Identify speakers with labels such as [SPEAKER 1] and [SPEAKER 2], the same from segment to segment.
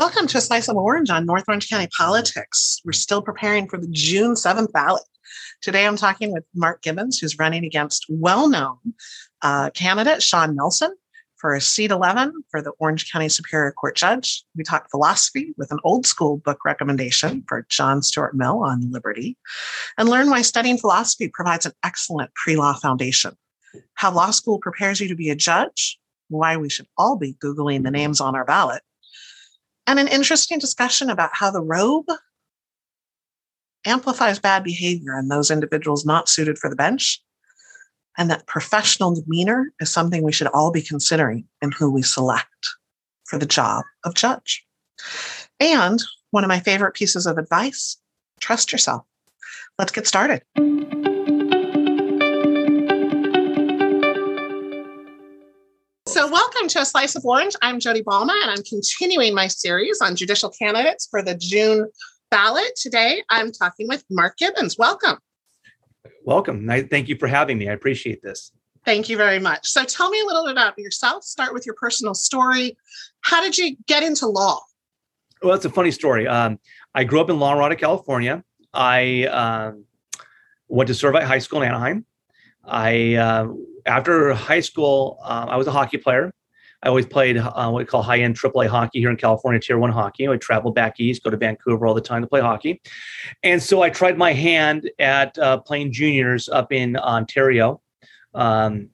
[SPEAKER 1] Welcome to a Slice of Orange on North Orange County Politics. We're still preparing for the June 7th ballot. Today I'm talking with Marc Gibbons, who's running against well known uh, candidate Shawn Nelson for a seat 11 for the Orange County Superior Court judge. We talked philosophy with an old school book recommendation for John Stuart Mill on liberty, and learn why studying philosophy provides an excellent pre law foundation, how law school prepares you to be a judge, why we should all be Googling the names on our ballot, and an interesting discussion about how the robe amplifies bad behavior in those individuals not suited for the bench and that professional demeanor is something we should all be considering in who we select for the job of judge. And one of my favorite pieces of advice trust yourself. Let's get started. So, welcome to A Slice of Orange. I'm Jodi Balma, and I'm continuing my series on judicial candidates for the June ballot. Today, I'm talking with Marc Gibbons. Welcome.
[SPEAKER 2] Welcome. Thank you for having me. I appreciate this.
[SPEAKER 1] Thank you very much. So tell me a little bit about yourself. Start with your personal story. How did you get into law?
[SPEAKER 2] Well, it's a funny story. Um, I grew up in La Mirada, California. I um, went to Servite High School in Anaheim. I uh, after high school, uh, I was a hockey player. I always played uh, what we call high end AAA hockey here in California, Tier One hockey. I travel back east, go to Vancouver all the time to play hockey, and so I tried my hand at uh, playing juniors up in Ontario. Um,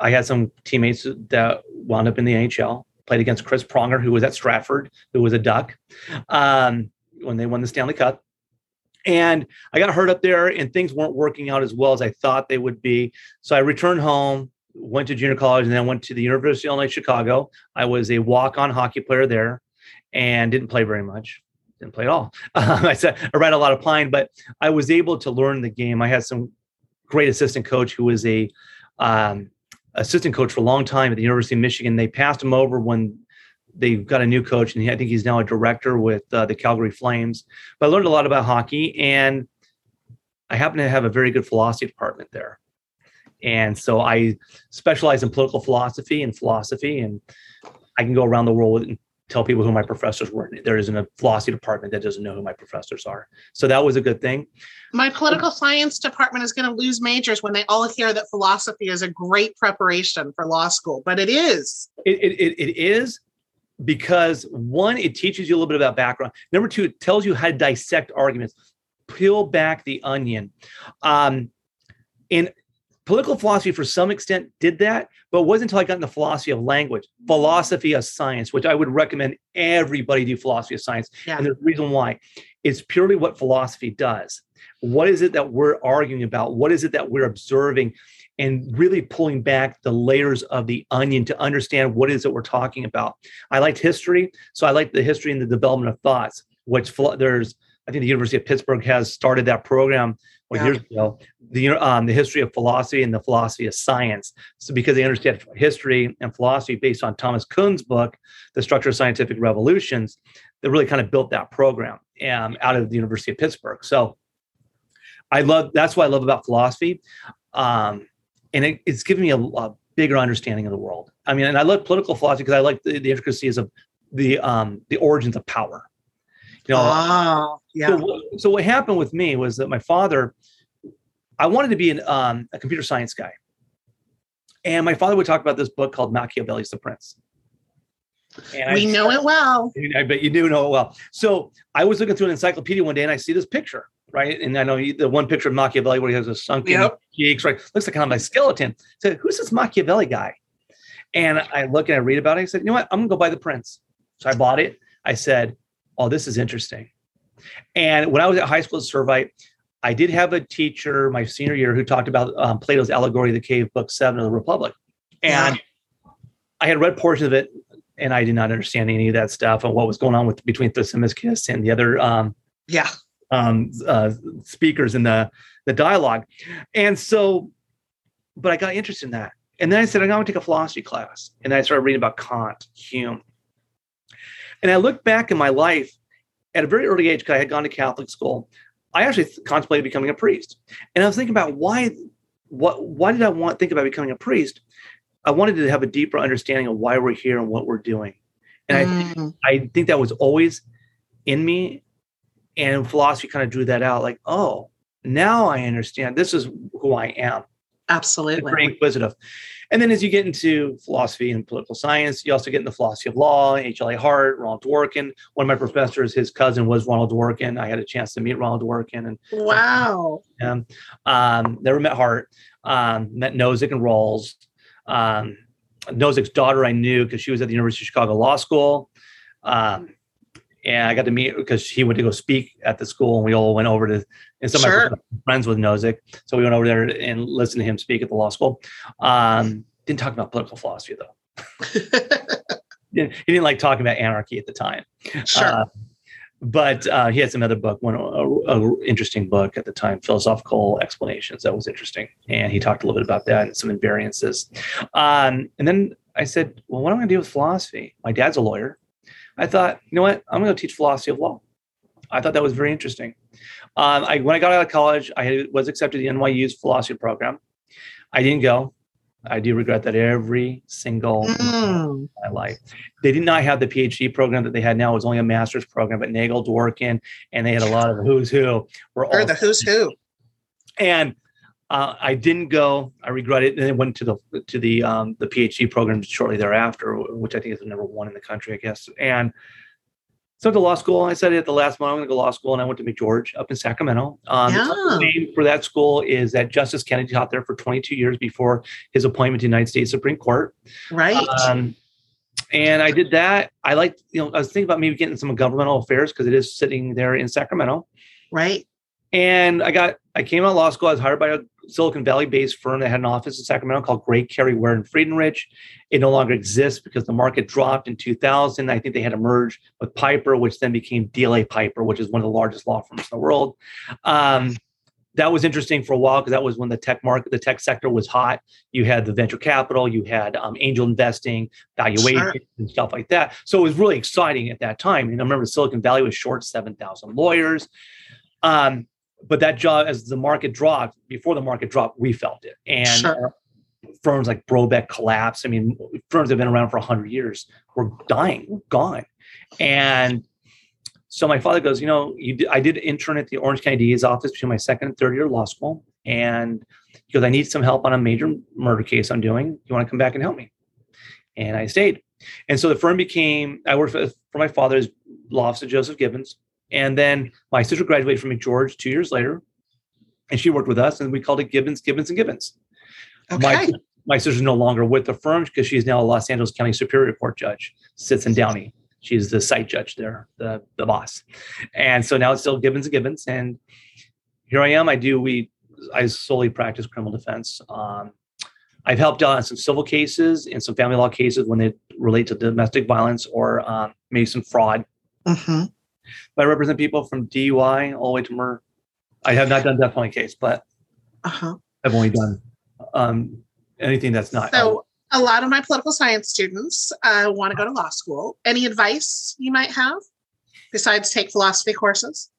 [SPEAKER 2] I had some teammates that wound up in the NHL. Played against Chris Pronger, who was at Stratford, who was a Duck um, when they won the Stanley Cup. And I got hurt up there, and things weren't working out as well as I thought they would be. So I returned home, went to junior college and then went to the University of Illinois Chicago. I was a walk-on hockey player there and didn't play very much. Didn't play at all. I said I read a lot of pine, but I was able to learn the game. I had some great assistant coach who was a um, assistant coach for a long time at the University of Michigan. They passed him over when they got a new coach, and he, I think he's now a director with uh, the Calgary Flames. But I learned a lot about hockey, and I happen to have a very good philosophy department there. And so I specialize in political philosophy and philosophy, and I can go around the world and tell people who my professors were. There isn't a philosophy department that doesn't know who my professors are. So that was a good thing.
[SPEAKER 1] My political science department is going to lose majors when they all hear that philosophy is a great preparation for law school, but it is.
[SPEAKER 2] It, it, it is because one, it teaches you a little bit about background. Number two, it tells you how to dissect arguments, peel back the onion. Um, and political philosophy for some extent did that but it wasn't until i got into philosophy of language philosophy of science which i would recommend everybody do philosophy of science yeah. and the reason why. It's purely what philosophy does. What is it that we're arguing about? What is it that we're observing? And really pulling back the layers of the onion to understand what is it we're talking about. I liked history so i liked the history and the development of thoughts which there's i think the university of pittsburgh has started that program yeah. years ago, the um, the history of philosophy and the philosophy of science. So because they understand history and philosophy based on Thomas Kuhn's book, The Structure of Scientific Revolutions, that really kind of built that program um, out of the University of Pittsburgh. So I love that's what I love about philosophy, um, and it, it's given me a, a, bigger understanding of the world. I mean, and I love political philosophy because I like the, the intricacies of the um, the origins of power
[SPEAKER 1] you know, oh, yeah.
[SPEAKER 2] So, so, what happened with me was that my father, I wanted to be an, um, a computer science guy. And my father would talk about this book called Machiavelli's The Prince.
[SPEAKER 1] And we I, know it well.
[SPEAKER 2] I bet you do know it well. So I was looking through an encyclopedia one day and I see this picture, right? And I know the one picture of Machiavelli where he has a sunken yep. cheeks, right? Looks like kind of my skeleton. So who's this Machiavelli guy? And I look and I read about it. I said, you know what? I'm gonna go buy the Prince. So I bought it. I said, oh, this is interesting. And when I was at high school at Servite, I did have a teacher my senior year who talked about um, Plato's Allegory of the Cave, Book Seven of the Republic. And yeah. I had read portions of it and I did not understand any of that stuff and what was going on with between Thrasymachus and the other um,
[SPEAKER 1] yeah
[SPEAKER 2] um, uh, speakers in the the dialogue. And so, but I got interested in that. And then I said, I'm going to take a philosophy class. And I started reading about Kant, Hume, and I look back in my life at a very early age, because I had gone to Catholic school. I actually th- contemplated becoming a priest, and I was thinking about why, what, why did I want think about becoming a priest? I wanted to have a deeper understanding of why we're here and what we're doing. And mm. I, I think that was always in me. And philosophy kind of drew that out like, oh, now I understand this is who I am.
[SPEAKER 1] Absolutely.
[SPEAKER 2] Very inquisitive. And then as you get into philosophy and political science, you also get into philosophy of law, H.L.A. Hart, Ronald Dworkin. One of my professors, his cousin was Ronald Dworkin. I had a chance to meet Ronald Dworkin. And
[SPEAKER 1] wow.
[SPEAKER 2] Um, um, never met Hart. Um, met Nozick and Rawls. Um, Nozick's daughter I knew because she was at the University of Chicago Law School. Um, and I got to meet because he went to go speak at the school, and we all went over to. And some sure. of my friends with Nozick, so we went over there and listened to him speak at the law school. Um, didn't talk about political philosophy though. he didn't like talking about anarchy at the time.
[SPEAKER 1] Sure. Uh,
[SPEAKER 2] but uh, he had some other book, one a, a, interesting book at the time, philosophical explanations. That was interesting, and he talked a little bit about that and some invariances. Um, and then I said, "Well, what am I going to do with philosophy?" My dad's a lawyer. I thought, you know what? I'm going to teach philosophy of law. I thought that was very interesting. Um, I, when I got out of college, I was accepted to the NYU's philosophy program. I didn't go. I do regret that every single mm. my life. They did not have the PhD program that they had now. It was only a master's program, but Nagel, Dworkin, and they had a lot of who's who.
[SPEAKER 1] Were all the who's who.
[SPEAKER 2] And uh, I didn't go. I regret it, and then went to the to the um, the PhD program shortly thereafter, which I think is the number one in the country, I guess. And so to law school. I said at the last moment I'm going to go to law school, and I went to McGeorge up in Sacramento. Um, yeah. The name for that school is that Justice Kennedy taught there for 22 years before his appointment to the United States Supreme Court.
[SPEAKER 1] Right.
[SPEAKER 2] Um, and I did that. I like, you know, I was thinking about maybe getting some governmental affairs because it is sitting there in Sacramento.
[SPEAKER 1] Right.
[SPEAKER 2] And I got, I came out of law school. I was hired by a Silicon Valley based firm that had an office in Sacramento called Gray Cary Ware and Freidenrich. It no longer exists because the market dropped in 2000. I think they had a merge with Piper, which then became DLA Piper, which is one of the largest law firms in the world. Um, that was interesting for a while because that was when the tech market, the tech sector was hot. You had the venture capital, you had um, angel investing, valuation, sure. and stuff like that. So it was really exciting at that time. And I remember Silicon Valley was short 7,000 lawyers. Um, but that job, as the market dropped, before the market dropped, we felt it. And sure. firms like Brobeck collapsed. I mean, firms that have been around for 100 years were dying, gone. And so my father goes, you know, you did, I did intern at the Orange County DA's office between my second and third year of law school. And he goes, I need some help on a major murder case I'm doing. You want to come back and help me? And I stayed. And so the firm became, I worked for, for my father's law office, Joseph Gibbons. And then my sister graduated from McGeorge two years later, and she worked with us, and we called it Gibbons, Gibbons, and Gibbons.
[SPEAKER 1] Okay.
[SPEAKER 2] My, my sister's no longer with the firm because she's now a Los Angeles County Superior Court judge, sits in Downey. She's the site judge there, the, the boss. And so now it's still Gibbons and Gibbons. And here I am. I do, we, I solely practice criminal defense. Um, I've helped out on some civil cases and some family law cases when they relate to domestic violence or um, maybe some fraud.
[SPEAKER 1] Mm-hmm.
[SPEAKER 2] But I represent people from DUI all the way to murder. I have not done death penalty case, but
[SPEAKER 1] uh-huh.
[SPEAKER 2] I've only done um, anything that's not.
[SPEAKER 1] So a lot of my political science students uh, want to go to law school. Any advice you might have besides take philosophy courses?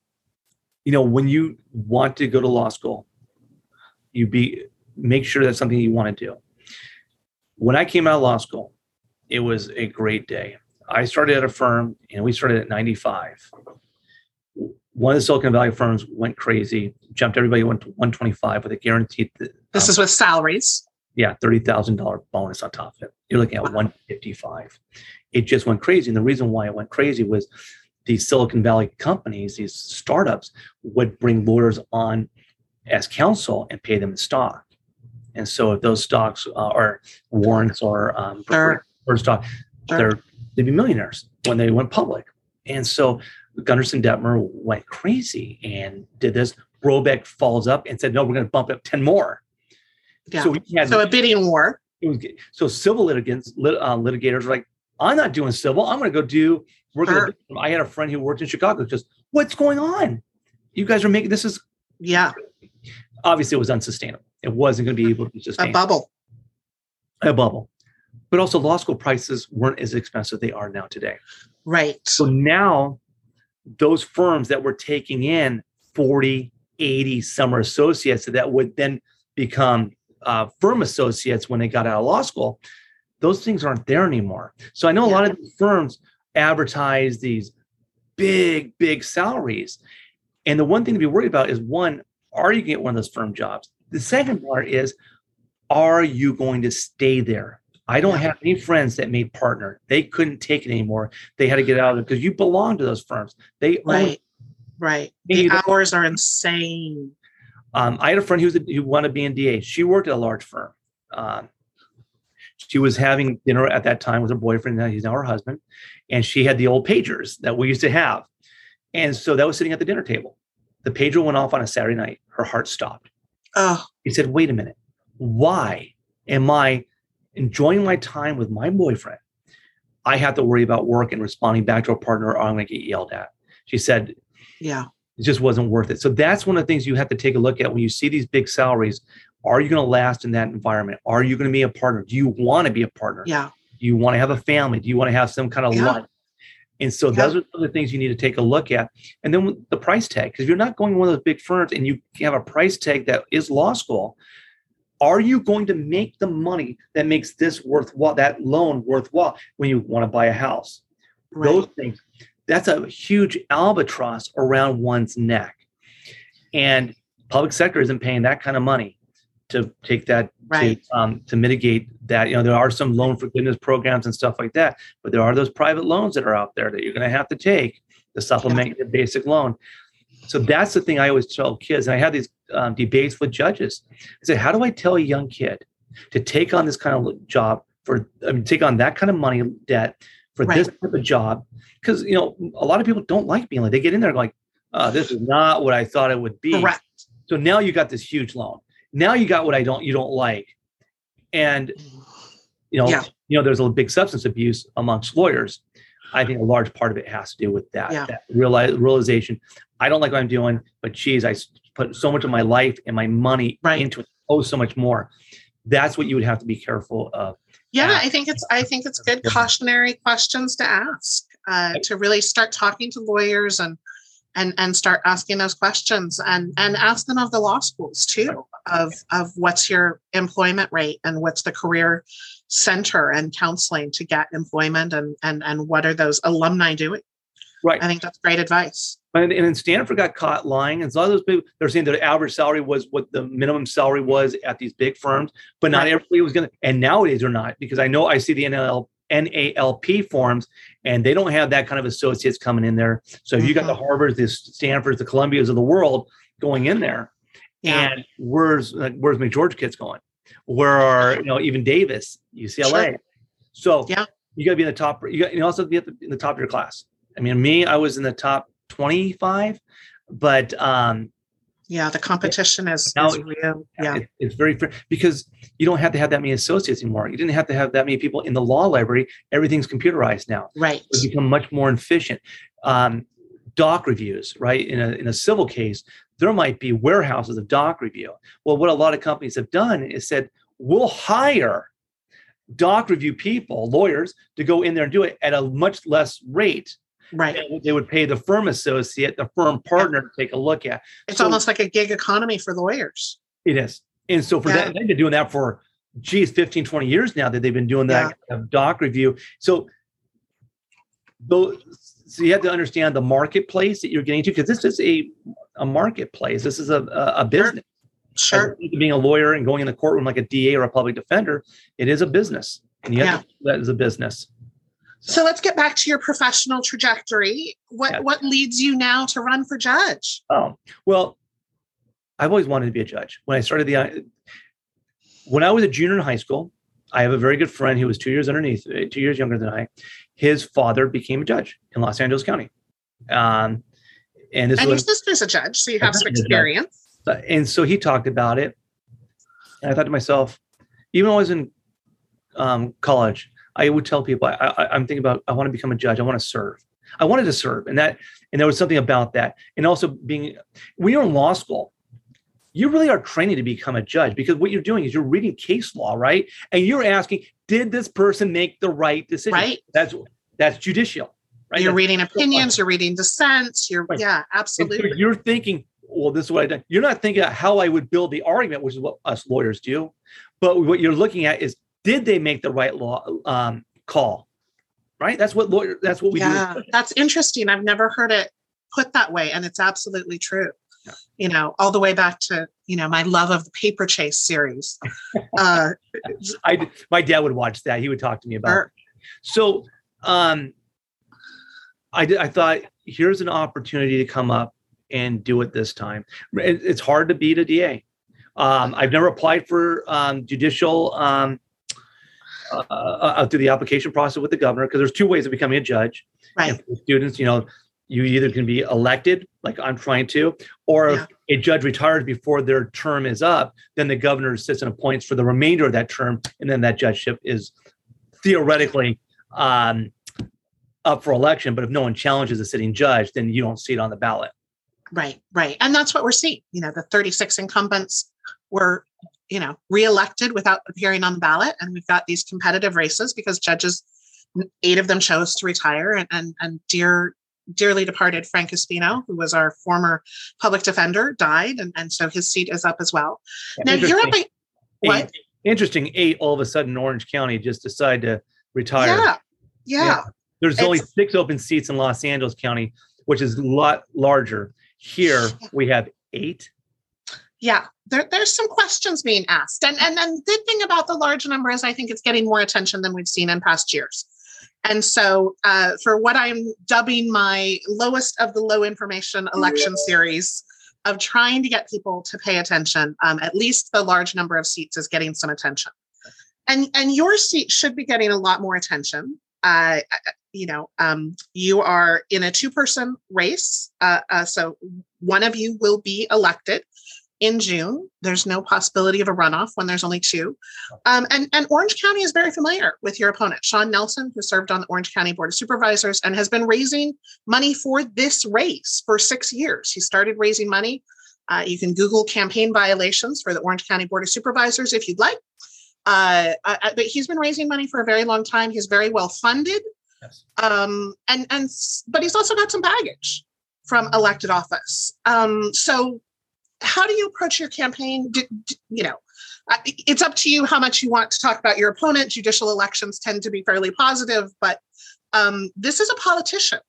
[SPEAKER 2] You know, when you want to go to law school, you be make sure that's something you want to do. When I came out of law school, it was a great day. I started at a firm and we started at 95. One of the Silicon Valley firms went crazy, jumped everybody went to 125 with a guaranteed.
[SPEAKER 1] Um, this is with salaries.
[SPEAKER 2] Yeah, $30,000 bonus on top of it. You're looking at wow. 155. It just went crazy. And the reason why it went crazy was these Silicon Valley companies, these startups would bring lawyers on as counsel and pay them in stock. And so if those stocks uh, are warrants or um,
[SPEAKER 1] sure.
[SPEAKER 2] stock, sure. they're they'd be millionaires when they went public. And so Gunderson Dettmer went crazy and did this. Brobeck follows up and said, no, we're going to bump up 10 more.
[SPEAKER 1] Yeah. So, had, so a bidding war.
[SPEAKER 2] Was, so civil litigants, lit, uh, litigators were like, I'm not doing civil. I'm going to go do. Sure. I had a friend who worked in Chicago. Just what's going on? You guys are making this is
[SPEAKER 1] yeah.
[SPEAKER 2] Obviously, it was unsustainable. It wasn't going to be able to sustain
[SPEAKER 1] a bubble.
[SPEAKER 2] A bubble but also law school prices weren't as expensive they are now today.
[SPEAKER 1] Right.
[SPEAKER 2] So now those firms that were taking in 40, 80 summer associates that would then become uh, firm associates when they got out of law school, those things aren't there anymore. So I know a lot of firms advertise these big, big salaries. And the one thing to be worried about is one, are you going to get one of those firm jobs? The second part is, are you going to stay there? I don't have any friends that made partner. They couldn't take it anymore. They had to get out of it because you belong to those firms. They
[SPEAKER 1] right, right. The hours are insane.
[SPEAKER 2] Um, I had a friend who's a, who wanted to be in DA. She worked at a large firm. Um, she was having dinner at that time with her boyfriend. Now he's now her husband, and she had the old pagers that we used to have. And so that was sitting at the dinner table. The pager went off on a Saturday night. Her heart stopped.
[SPEAKER 1] Oh.
[SPEAKER 2] He said, "Wait a minute. Why am I enjoying my time with my boyfriend? I have to worry about work and responding back to a partner, or I'm going to get yelled at." She said,
[SPEAKER 1] "Yeah."
[SPEAKER 2] It just wasn't worth it. So that's one of the things you have to take a look at when you see these big salaries. Are you going to last in that environment? Are you going to be a partner? Do you want to be a partner?
[SPEAKER 1] Yeah.
[SPEAKER 2] Do you want to have a family? Do you want to have some kind of yeah. life? And so yeah. those are the things you need to take a look at. And then the price tag, because if you're not going to one of those big firms and you have a price tag that is law school, are you going to make the money that makes this worthwhile, that loan worthwhile when you want to buy a house? Right. Those things that's a huge albatross around one's neck. And public sector isn't paying that kind of money to take that
[SPEAKER 1] right.
[SPEAKER 2] to, um, to mitigate that. You know, there are some loan forgiveness programs and stuff like that, but there are those private loans that are out there that you're going to have to take to supplement yeah. your basic loan. So that's the thing I always tell kids. And I have these um, debates with judges. I say, how do I tell a young kid to take on this kind of job for, I mean, take on that kind of money debt for right. this type of job because you know a lot of people don't like being like they get in there like oh, this is not what I thought it would be.
[SPEAKER 1] Correct.
[SPEAKER 2] So now you got this huge loan. Now you got what I don't you don't like, and you know yeah. you know there's a big substance abuse amongst lawyers. I think a large part of it has to do with that,
[SPEAKER 1] yeah.
[SPEAKER 2] that realize, realization. I don't like what I'm doing, but geez, I put so much of my life and my money
[SPEAKER 1] right.
[SPEAKER 2] into it. Oh, so much more. That's what you would have to be careful of
[SPEAKER 1] yeah i think it's i think it's good cautionary questions to ask uh, to really start talking to lawyers and and and start asking those questions and and ask them of the law schools too of of what's your employment rate and what's the career center and counseling to get employment and and and what are those alumni doing
[SPEAKER 2] right
[SPEAKER 1] i think that's great advice
[SPEAKER 2] and, and then Stanford got caught lying. And so those people, they're saying the average salary was what the minimum salary was at these big firms, but not right. everybody was going to. And nowadays they're not because I know I see the NL, NALP forms and they don't have that kind of associates coming in there. So if you got the mm-hmm. Harvards, the Stanfords, the Columbias of the world going in there, yeah. and where's like, where's McGeorge kids going? Where are you know even Davis, UCLA? Sure. So
[SPEAKER 1] yeah,
[SPEAKER 2] you got to be in the top. You got you also be at the, in the top of your class. I mean, me, I was in the top 25 but um
[SPEAKER 1] yeah the competition is, now, is real yeah it,
[SPEAKER 2] it's very because you don't have to have that many associates anymore. You didn't have to have that many people in the law library. Everything's computerized now.
[SPEAKER 1] Right.
[SPEAKER 2] It's become much more efficient. Um, doc reviews right in a, in a civil case there might be warehouses of doc review. Well what a lot of companies have done is said we'll hire doc review people lawyers to go in there and do it at a much less rate
[SPEAKER 1] Right.
[SPEAKER 2] They would pay the firm associate, the firm partner to take a look at.
[SPEAKER 1] It's so, almost like a gig economy for lawyers.
[SPEAKER 2] It is. And so for yeah. that, they've been doing that for, geez, 15, 20 years now that they've been doing that yeah. kind of doc review. So, so you have to understand the marketplace that you're getting to because this is a, a marketplace. This is a, a, business.
[SPEAKER 1] Sure.
[SPEAKER 2] Being a lawyer and going in the courtroom like a DA or a public defender, it is a business. And you have yeah. to, that is a business.
[SPEAKER 1] So let's get back to your professional trajectory. What yeah. what leads you now to run for judge?
[SPEAKER 2] Oh, well, I've always wanted to be a judge. When I started the when I was a junior in high school, I have a very good friend who was two years underneath, uh, two years younger than I. His father became a judge in Los Angeles County. Um, and this
[SPEAKER 1] and your sister's a judge, so you have some experience.
[SPEAKER 2] And so he talked about it. And I thought to myself, even when I was in um, college, I would tell people, I, am thinking about, I want to become a judge. I want to serve. I wanted to serve. And that, and there was something about that. And also being, when you're in law school, you really are training to become a judge because what you're doing is you're reading case law, right? And you're asking, did this person make the right decision?
[SPEAKER 1] Right.
[SPEAKER 2] That's, that's judicial. Right?
[SPEAKER 1] You're
[SPEAKER 2] that's,
[SPEAKER 1] reading opinions, you're reading dissents. You're, right. yeah, absolutely.
[SPEAKER 2] So you're thinking, well, this is what I done. You're not thinking about how I would build the argument, which is what us lawyers do. But what you're looking at is did they make the right law um, call? right? That's what lawyer. That's what we
[SPEAKER 1] yeah,
[SPEAKER 2] do.
[SPEAKER 1] that's interesting. I've never heard it put that way, and it's absolutely true.
[SPEAKER 2] Yeah.
[SPEAKER 1] You know, all the way back to you know my love of the Paper Chase series. uh,
[SPEAKER 2] I my dad would watch that. He would talk to me about. It.
[SPEAKER 1] or-
[SPEAKER 2] So, um, I did. I thought here's an opportunity to come up and do it this time. It- it's hard to beat a DA. Um, I've never applied for um, judicial um, uh, uh, through the application process with the governor because there's two ways of becoming a judge.
[SPEAKER 1] right.
[SPEAKER 2] Students, you know, you either can be elected, like I'm trying to, or if a judge retires before their term is up, then the governor sits and appoints for the remainder of that term, and then that judgeship is theoretically um, up for election. But if no one challenges a sitting judge, then you don't see it on the ballot.
[SPEAKER 1] Right, right. And that's what we're seeing. You know, the 36 incumbents were, you know, reelected without appearing on the ballot. And we've got these competitive races because judges, eight of them chose to retire. And and, and dear, dearly departed Frank Ospino, who was our former public defender, died. And, and so his seat is up as well. Now you're up what?
[SPEAKER 2] Interesting. Eight all of a sudden, Orange County just decide to retire.
[SPEAKER 1] Yeah. Yeah.
[SPEAKER 2] Yeah. There's only six open seats in Los Angeles County, which is a lot larger. Here we have eight.
[SPEAKER 1] Yeah there, there's some questions being asked. And and and the thing about the large number is i think it's getting more attention than we've seen in past years. And so uh, for what i'm dubbing my lowest of the low information election series of trying to get people to pay attention um, at least the large number of seats is getting some attention. And and your seat should be getting a lot more attention. Uh, you know um, you are in a two person race uh, uh, so one of you will be elected in June. There's no possibility of a runoff when there's only two. Um, and, and Orange County is very familiar with your opponent, Shawn Nelson, who served on the Orange County Board of Supervisors and has been raising money for this race for six years. He started raising money. Uh, you can Google campaign violations for the Orange County Board of Supervisors if you'd like. Uh, uh, but he's been raising money for a very long time. He's very well funded
[SPEAKER 2] Yes.
[SPEAKER 1] um, and and but he's also got some baggage from elected office. Um, so, how do you approach your campaign? D- d- you know, uh, it's up to you how much you want to talk about your opponent. Judicial elections tend to be fairly positive, but um, this is a politician.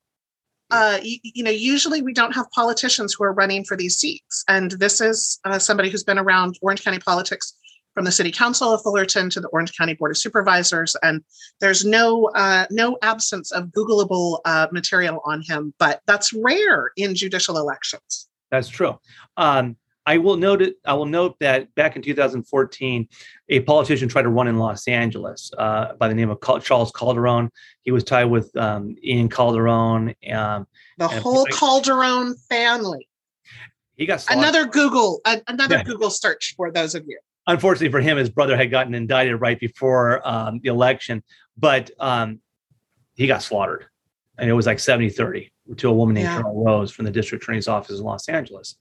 [SPEAKER 1] Uh, you, you know, usually we don't have politicians who are running for these seats, and this is uh, somebody who's been around Orange County politics from the City Council of Fullerton to the Orange County Board of Supervisors, and there's no uh, no absence of Googleable uh, material on him, but that's rare in judicial elections.
[SPEAKER 2] That's true. Um, I will note it. I will note that back in 2014, a politician tried to run in Los Angeles uh, by the name of Charles Calderon. He was tied with um, Ian Calderon. Um,
[SPEAKER 1] The whole
[SPEAKER 2] I-
[SPEAKER 1] Calderon family.
[SPEAKER 2] he got slaughtered.
[SPEAKER 1] Another Google, a- another
[SPEAKER 2] Yeah.
[SPEAKER 1] Google search for those of you.
[SPEAKER 2] Unfortunately for him, his brother had gotten indicted right before um, the election, but um, he got slaughtered. And it was like 70 30 to a woman named
[SPEAKER 1] Yeah.
[SPEAKER 2] Carol Rose from the district attorney's office in Los Angeles.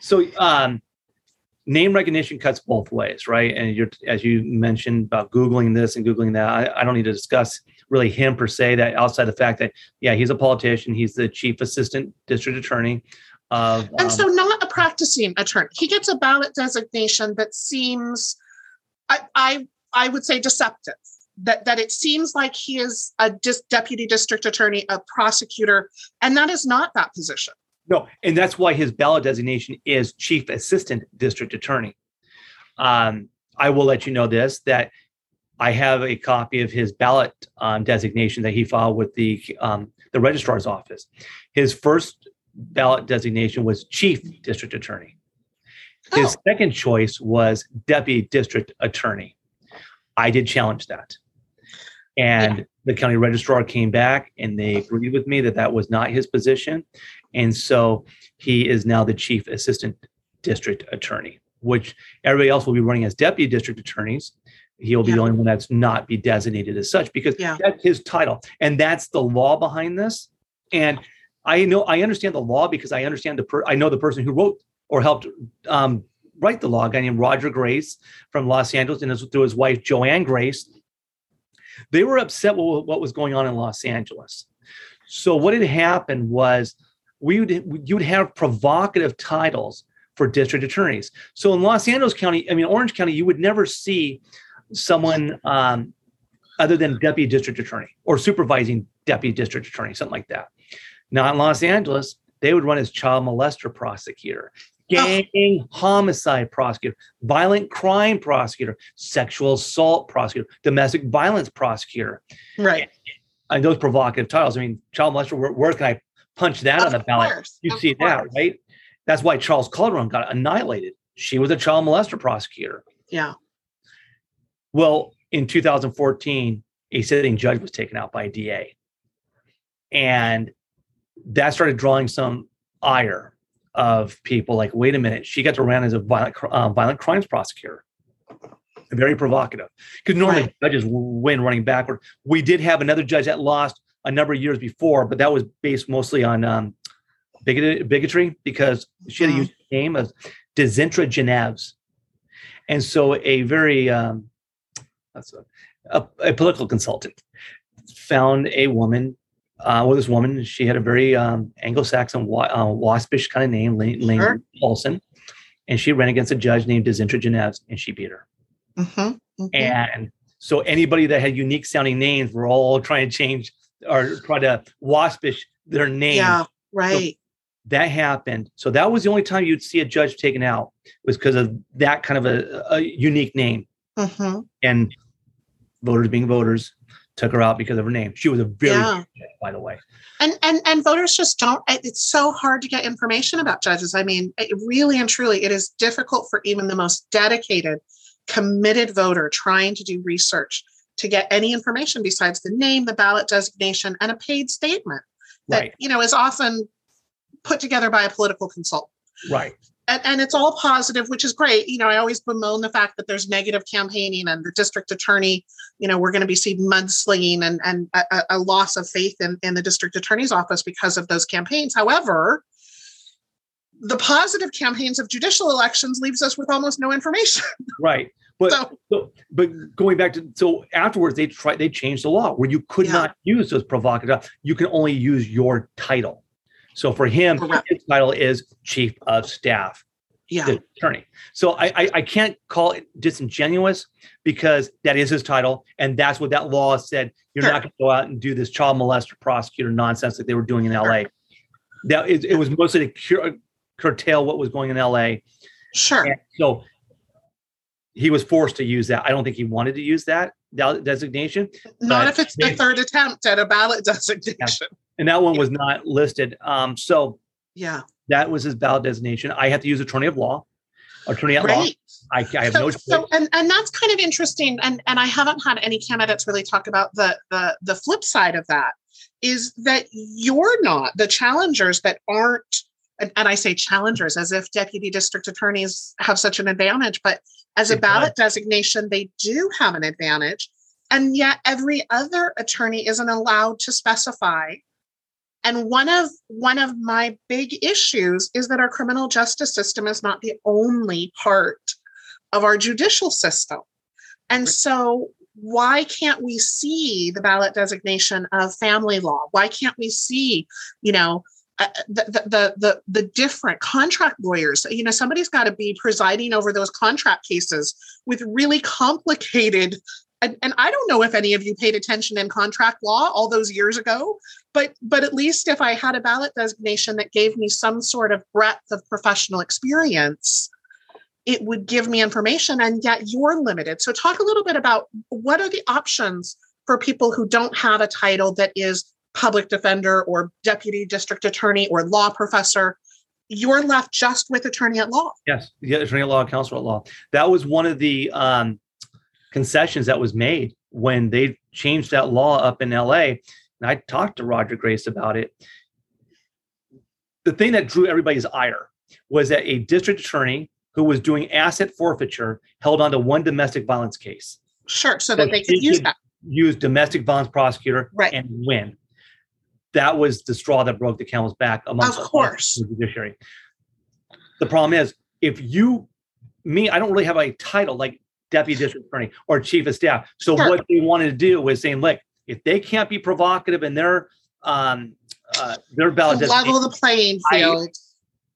[SPEAKER 2] So, um, name recognition cuts both ways, right? And you're, as you mentioned about Googling this and Googling that, I, I don't need to discuss really him per se, that outside the fact that, yeah, he's a politician, he's the chief assistant district attorney of.
[SPEAKER 1] And
[SPEAKER 2] um,
[SPEAKER 1] so, not a practicing attorney. He gets a ballot designation that seems, I, I, I would say, deceptive. That that it seems like he is a dis- deputy district attorney, a prosecutor, and that is not that position.
[SPEAKER 2] No, and that's why his ballot designation is chief assistant district attorney. Um, I will let you know this that I have a copy of his ballot um, designation that he filed with the um, the registrar's office. His first ballot designation was chief district attorney. His
[SPEAKER 1] Oh.
[SPEAKER 2] second choice was deputy district attorney. I did challenge that. And the county registrar came back and they agreed with me that that was not his position. And so he is now the chief assistant district attorney, which everybody else will be running as deputy district attorneys. He'll be the only one that's not be designated as such because
[SPEAKER 1] Yeah.
[SPEAKER 2] that's his title. And that's the law behind this. And I know I understand the law because I understand the per, I know the person who wrote or helped um, write the law, a guy named Roger Grace from Los Angeles, and his, through his wife Joanne Grace. They were upset with what was going on in Los Angeles. So what had happened was we would you would have provocative titles for district attorneys. So in Los Angeles County, I mean Orange County, you would never see someone um, other than deputy district attorney or supervising deputy district attorney, something like that. Now in Los Angeles, they would run as child molester prosecutor, gang homicide prosecutor, violent crime prosecutor, sexual assault prosecutor, domestic violence prosecutor.
[SPEAKER 1] Right.
[SPEAKER 2] And those provocative titles. I mean, child molester, where, where can I punch that of on the ballot? You see course. that, right? That's why Charles Calderon got annihilated. She was a child molester prosecutor.
[SPEAKER 1] Yeah.
[SPEAKER 2] Well, in 2014, a sitting judge was taken out by a DA. And that started drawing some ire of people like, wait a minute, she got to run as a violent, uh, violent crimes prosecutor. Very provocative. Because normally right. judges win running backward. We did have another judge that lost a number of years before, but that was based mostly on um, bigotry because she had a mm. name of Dzintra Janavs. And so a very, um, that's a, a, a, political consultant found a woman, uh, well, this woman, she had a very um, Anglo-Saxon, uh, waspish kind of name, Lane, sure. Paulson. And she ran against a judge named Janavs and she beat her. Mm-hmm, mm-hmm. And so anybody that had unique sounding names were all trying to change or try to waspish their name.
[SPEAKER 1] Yeah, right.
[SPEAKER 2] So that happened. So that was the only time you'd see a judge taken out was because of that kind of a, a unique name. Mm-hmm. And voters being voters took her out because of her name. She was a very yeah. judge, by the way.
[SPEAKER 1] And and and voters just don't. It's so hard to get information about judges. I mean, it really and truly, it is difficult for even the most dedicated, committed voter trying to do research to get any information besides the name, the ballot designation, and a paid statement that right. you know is often put together by a political consultant.
[SPEAKER 2] Right.
[SPEAKER 1] And, and, it's all positive, which is great. You know, I always bemoan the fact that there's negative campaigning and the district attorney, you know, we're going to be seeing mudslinging and, and a, a loss of faith in, in the district attorney's office because of those campaigns. However, the positive campaigns of judicial elections leaves us with almost no information.
[SPEAKER 2] Right. But so, so, but going back to so afterwards they tried they changed the law where you could yeah. not use those provocative. You can only use your title. So for him, Correct. his title is chief of staff.
[SPEAKER 1] Yeah.
[SPEAKER 2] attorney. So I, I, I can't call it disingenuous because that is his title, and that's what that law said. You're sure. not going to go out and do this child molester prosecutor nonsense that they were doing in L.A. That it, it was mostly to cur- curtail what was going in L.A.
[SPEAKER 1] Sure. And
[SPEAKER 2] so he was forced to use that. I don't think he wanted to use that designation.
[SPEAKER 1] Not if it's the third attempt at a ballot designation.
[SPEAKER 2] And that one was not listed. Um, so
[SPEAKER 1] yeah,
[SPEAKER 2] that was his ballot designation. I have to use attorney of law, attorney at right. law. I, I have so, no choice.
[SPEAKER 1] So, and, and that's kind of interesting. And and I haven't had any candidates really talk about the the the flip side of that is that you're not the challengers that aren't and, and I say challengers as if deputy district attorneys have such an advantage, but as a ballot designation, they do have an advantage. And yet every other attorney isn't allowed to specify and one of one of my big issues is that our criminal justice system is not the only part of our judicial system. And so why can't we see the ballot designation of family law? Why can't we see, you know, uh, the, the the the different contract lawyers you know somebody's got to be presiding over those contract cases with really complicated and, and I don't know if any of you paid attention in contract law all those years ago, but but at least if I had a ballot designation that gave me some sort of breadth of professional experience, it would give me information and yet you're limited. So talk a little bit about what are the options for people who don't have a title that is public defender or deputy district attorney or law professor you're left just with attorney at law.
[SPEAKER 2] Yes, yeah, attorney at law, counsel at law. That was one of the um, concessions that was made when they changed that law up in LA. And I talked to Roger Grace about it. The thing that drew everybody's ire was that a district attorney who was doing asset forfeiture held on to one domestic violence case.
[SPEAKER 1] Sure, so that they could use that.
[SPEAKER 2] Use domestic violence prosecutor
[SPEAKER 1] right.
[SPEAKER 2] and win. That was the straw that broke the camel's back amongst
[SPEAKER 1] of course.
[SPEAKER 2] the judiciary. The problem is, if you, me, I don't really have a title. Like deputy district attorney or chief of staff. So sure. what they wanted to do was saying, look, if they can't be provocative in their um, uh, their ballot,
[SPEAKER 1] level the playing field.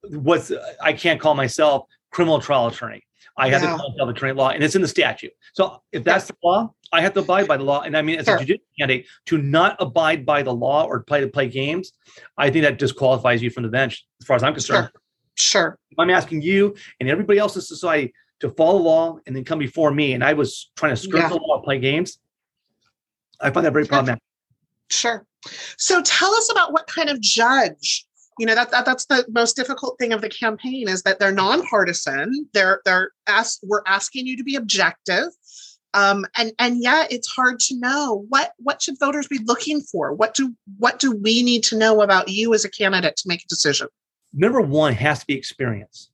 [SPEAKER 2] I, what's I can't call myself criminal trial attorney. I have
[SPEAKER 1] Yeah.
[SPEAKER 2] to call the attorney law, and it's in the statute. So if that's the law, I have to abide by the law. And I mean, as
[SPEAKER 1] Sure.
[SPEAKER 2] a judicial candidate, to not abide by the law or play to play games, I think that disqualifies you from the bench, as far as I'm concerned.
[SPEAKER 1] Sure. Sure.
[SPEAKER 2] I'm asking you and everybody else in society to follow the law and then come before me, and I was trying to skirt
[SPEAKER 1] Yeah.
[SPEAKER 2] the law, play games, I find that very problematic.
[SPEAKER 1] Sure. So tell us about what kind of judge. You know that, that that's the most difficult thing of the campaign is that they're nonpartisan. They're they're asked. We're asking you to be objective, um, and and yet it's hard to know what what should voters be looking for. What do what do we need to know about you as a candidate to make a decision?
[SPEAKER 2] number one has to be experience.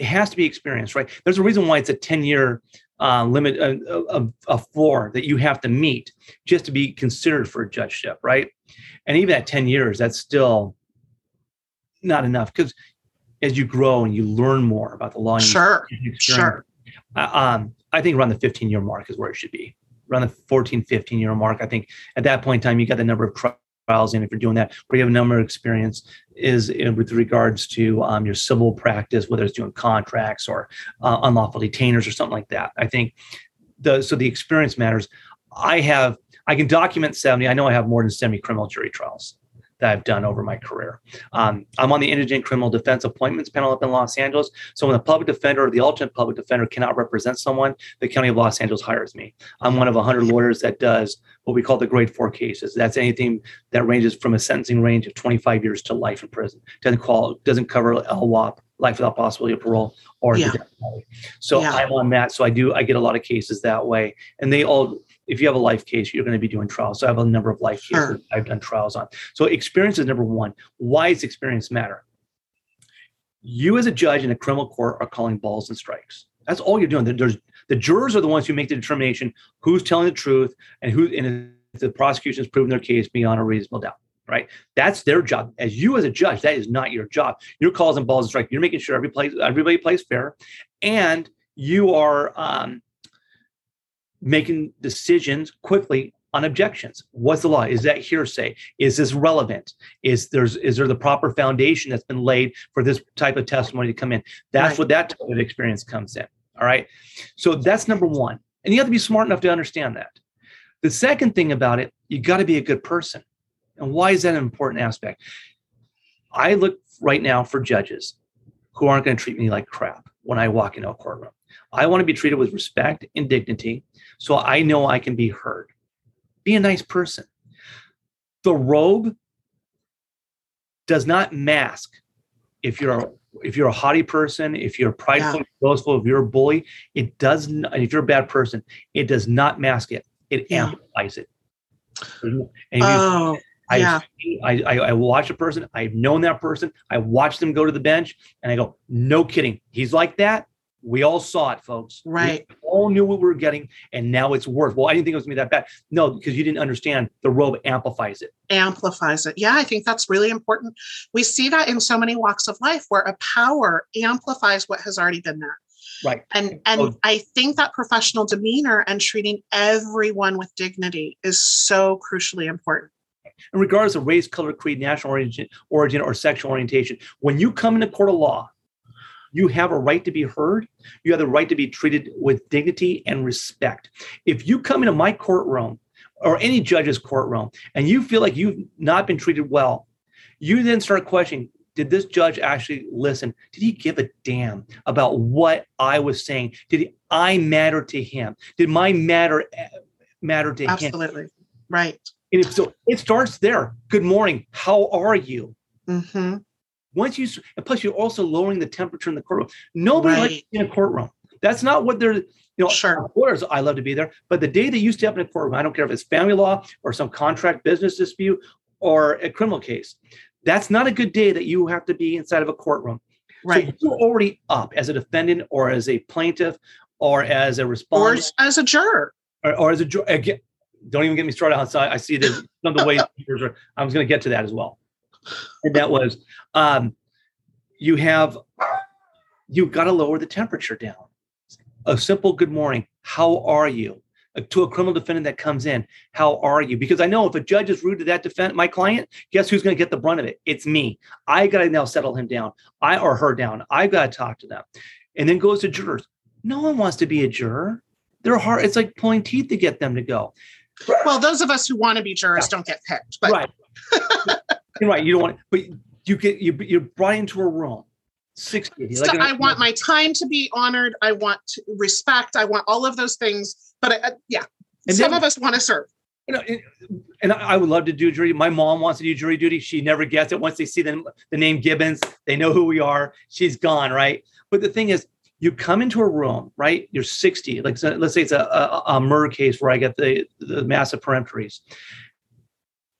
[SPEAKER 2] It has to be experienced, right? There's a reason why it's a 10 year uh, limit, uh, a, a floor that you have to meet just to be considered for a judgeship, right? And even at 10 years, that's still not enough because as you grow and you learn more about the law, and
[SPEAKER 1] Sure.
[SPEAKER 2] experience,
[SPEAKER 1] Sure.
[SPEAKER 2] uh, um, I think around the 15 year mark is where it should be. Around the 14, 15 year mark. I think at that point in time, you got the number of trials in if you're doing that, where you have a number of experience is in, with regards to um, your civil practice, whether it's doing contracts or uh, unlawful detainers or something like that. I think the so the experience matters. I have I can document 70. I know I have more than 70 criminal jury trials that I've done over my career. Um, I'm on the Indigent Criminal Defense Appointments Panel up in Los Angeles. So when the public defender or the alternate public defender cannot represent someone, the County of Los Angeles hires me. I'm one of 100 lawyers that does what we call the grade four cases. That's anything that ranges from a sentencing range of 25 years to life in prison. Doesn't call doesn't cover LWOP, life without possibility of parole, or
[SPEAKER 1] Yeah.
[SPEAKER 2] death penalty. So
[SPEAKER 1] Yeah.
[SPEAKER 2] I'm on that. So I do I get a lot of cases that way, and they all. If you have a life case, you're going to be doing trials. So I have a number of life
[SPEAKER 1] Sure.
[SPEAKER 2] cases I've done trials on. So experience is number one. Why does experience matter? You as a judge in a criminal court are calling balls and strikes. That's all you're doing. There's the jurors are the ones who make the determination who's telling the truth and who and if the prosecution has proven their case beyond a reasonable doubt. Right? That's their job. As you as a judge, that is not your job. You're calling balls and strikes. You're making sure every place everybody plays fair, and you are um, making decisions quickly on objections. What's the law? Is that hearsay? Is this relevant? Is there's is there the proper foundation that's been laid for this type of testimony to come in? That's
[SPEAKER 1] Right.
[SPEAKER 2] what that type of experience comes in. All right. So that's number one. And you have to be smart enough to understand that. The second thing about it, you got to be a good person. And why is that an important aspect? I look right now for judges who aren't going to treat me like crap when I walk into a courtroom. I want to be treated with respect and dignity so I know I can be heard. Be a nice person. The robe does not mask if you're a if you're a haughty person, if you're prideful, boastful, if you're a bully, it does not, if you're a bad person, it does not mask it. It
[SPEAKER 1] Yeah.
[SPEAKER 2] amplifies it. You-
[SPEAKER 1] Oh,
[SPEAKER 2] I,
[SPEAKER 1] yeah.
[SPEAKER 2] I, I, I watch a person. I've known that person. I watch them go to the bench, and I go, "No kidding, he's like that." We all saw it, folks. We
[SPEAKER 1] Right.
[SPEAKER 2] all knew what we were getting, and now it's worse. Well, I didn't think it was gonna be that bad. No, because you didn't understand. The robe amplifies it.
[SPEAKER 1] amplifies it. Yeah, I think that's really important. We see that in so many walks of life where a power amplifies what has already been there.
[SPEAKER 2] Right.
[SPEAKER 1] And and
[SPEAKER 2] Oh.
[SPEAKER 1] I think that professional demeanor and treating everyone with dignity is so crucially important.
[SPEAKER 2] And regardless of race, color, creed, national origin, origin, or sexual orientation, when you come into court of law, you have a right to be heard. You have the right to be treated with dignity and respect. If you come into my courtroom or any judge's courtroom and you feel like you've not been treated well, you then start questioning did this judge actually listen? Did he give a damn about what I was saying? Did I matter to him? Did my matter matter to him?
[SPEAKER 1] Absolutely. Right.
[SPEAKER 2] And if so, it starts there. Good morning. How are you?
[SPEAKER 1] hmm
[SPEAKER 2] Once you, plus you're also lowering the temperature in the courtroom. Nobody likes
[SPEAKER 1] Right.
[SPEAKER 2] to be in a courtroom. That's not what they're, you know,
[SPEAKER 1] Sure.
[SPEAKER 2] Uh, of course I love to be there. But the day that you step in a courtroom, I don't care if it's family law or some contract business dispute or a criminal case, that's not a good day that you have to be inside of a courtroom.
[SPEAKER 1] Right.
[SPEAKER 2] So you're already up as a defendant or as a plaintiff or as a
[SPEAKER 1] or
[SPEAKER 2] respondent
[SPEAKER 1] as- as a juror.
[SPEAKER 2] or, or as a juror. again, don't even get me started outside. I see that some of the ways are, I was going to get to that as well. And that was um, you have you've got to lower the temperature down. A simple good morning. How are you? Uh, To a criminal defendant that comes in, how are you? Because I know if a judge is rude to that defendant, my client, guess who's going to get the brunt of it? It's me. I got to now settle him down. I or her down. I got to talk to them. And then goes to jurors. No one wants to be a juror. They're hard. It's like pulling teeth to get them to go.
[SPEAKER 1] Well, those of us who want to be jurors don't get picked, but
[SPEAKER 2] right. right. You don't want, but you get you you're brought into a room. 60.
[SPEAKER 1] So I want my time to be honored. I want to respect. I want all of those things. But I, uh, yeah, and some then, of us want to serve.
[SPEAKER 2] You know, and I would love to do jury. My mom wants to do jury duty. She never gets it. Once they see the, the name Gibbons, they know who we are. She's gone, right? But the thing is, you come into a room, right? You're 60. Like let's say it's a, a, a murder case where I get the, the massive peremptories.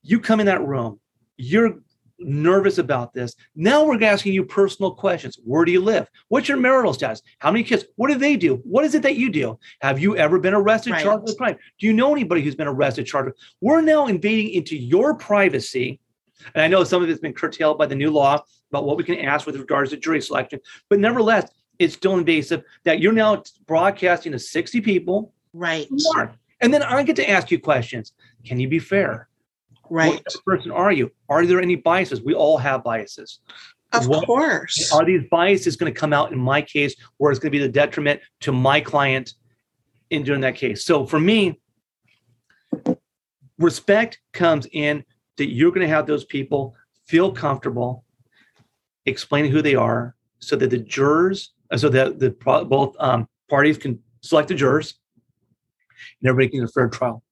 [SPEAKER 2] You come in that room, you're nervous about this. Now we're asking you personal questions. Where do you live? What's your marital status? How many kids? What do they do? What is it that you do? Have you ever been arrested, right. charged with crime? Do you know anybody who's been arrested, charged? We're now invading into your privacy. And I know some of it's been curtailed by the new law about what we can ask with regards to jury selection, but nevertheless, it's still invasive that you're now broadcasting to 60 people.
[SPEAKER 1] Right.
[SPEAKER 2] And then I get to ask you questions. Can you be fair?
[SPEAKER 1] Right.
[SPEAKER 2] What person are you? Are there any biases? We all have biases.
[SPEAKER 1] Of what, course.
[SPEAKER 2] Are these biases going to come out in my case where it's going to be the detriment to my client in doing that case? So for me, respect comes in that you're going to have those people feel comfortable explaining who they are so that the jurors, uh, so that the both um, parties can select the jurors and everybody can get a fair trial.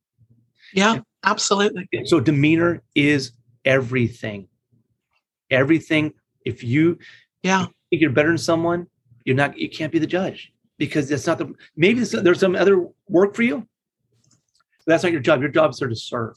[SPEAKER 1] Yeah. Absolutely.
[SPEAKER 2] So demeanor is everything. Everything. If you
[SPEAKER 1] yeah
[SPEAKER 2] think you're better than someone, you're not. You can't be the judge because that's not the. Maybe there's some other work for you. That's not your job. Your job is there to serve.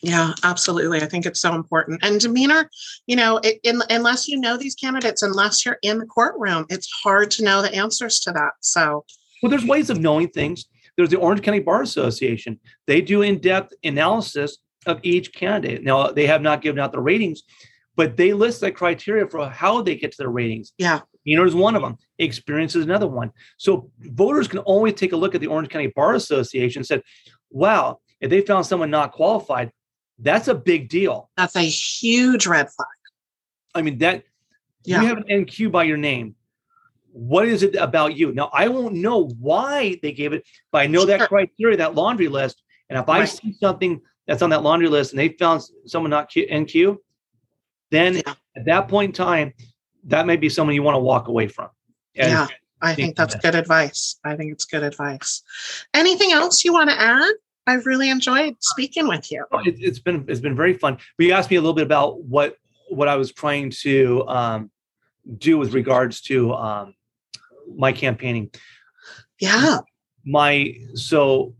[SPEAKER 1] Yeah, absolutely. I think it's so important. And demeanor, you know, it, in, unless you know these candidates, unless you're in the courtroom, it's hard to know the answers to that. So,
[SPEAKER 2] well, there's ways of knowing things. There's the Orange County Bar Association. They do in-depth analysis of each candidate. Now they have not given out the ratings, but they list the criteria for how they get to their ratings.
[SPEAKER 1] Yeah.
[SPEAKER 2] You know, is one of them. Experience is another one. So voters can always take a look at the Orange County Bar Association and said, wow, if they found someone not qualified, that's a big deal.
[SPEAKER 1] That's a huge red flag.
[SPEAKER 2] I mean, that yeah. you have an NQ by your name what is it about you? Now, I won't know why they gave it, but I know sure. that criteria, that laundry list. And if right. I see something that's on that laundry list and they found someone not Q, NQ, then yeah. at that point in time, that may be someone you want to walk away from.
[SPEAKER 1] And yeah, I think that's good advice. I think it's good advice. Anything else you want to add? I've really enjoyed speaking with you.
[SPEAKER 2] Oh, it, has been it's been very fun. But you asked me a little bit about what what I was trying to um, do with regards to um, my campaigning.
[SPEAKER 1] Yeah.
[SPEAKER 2] My so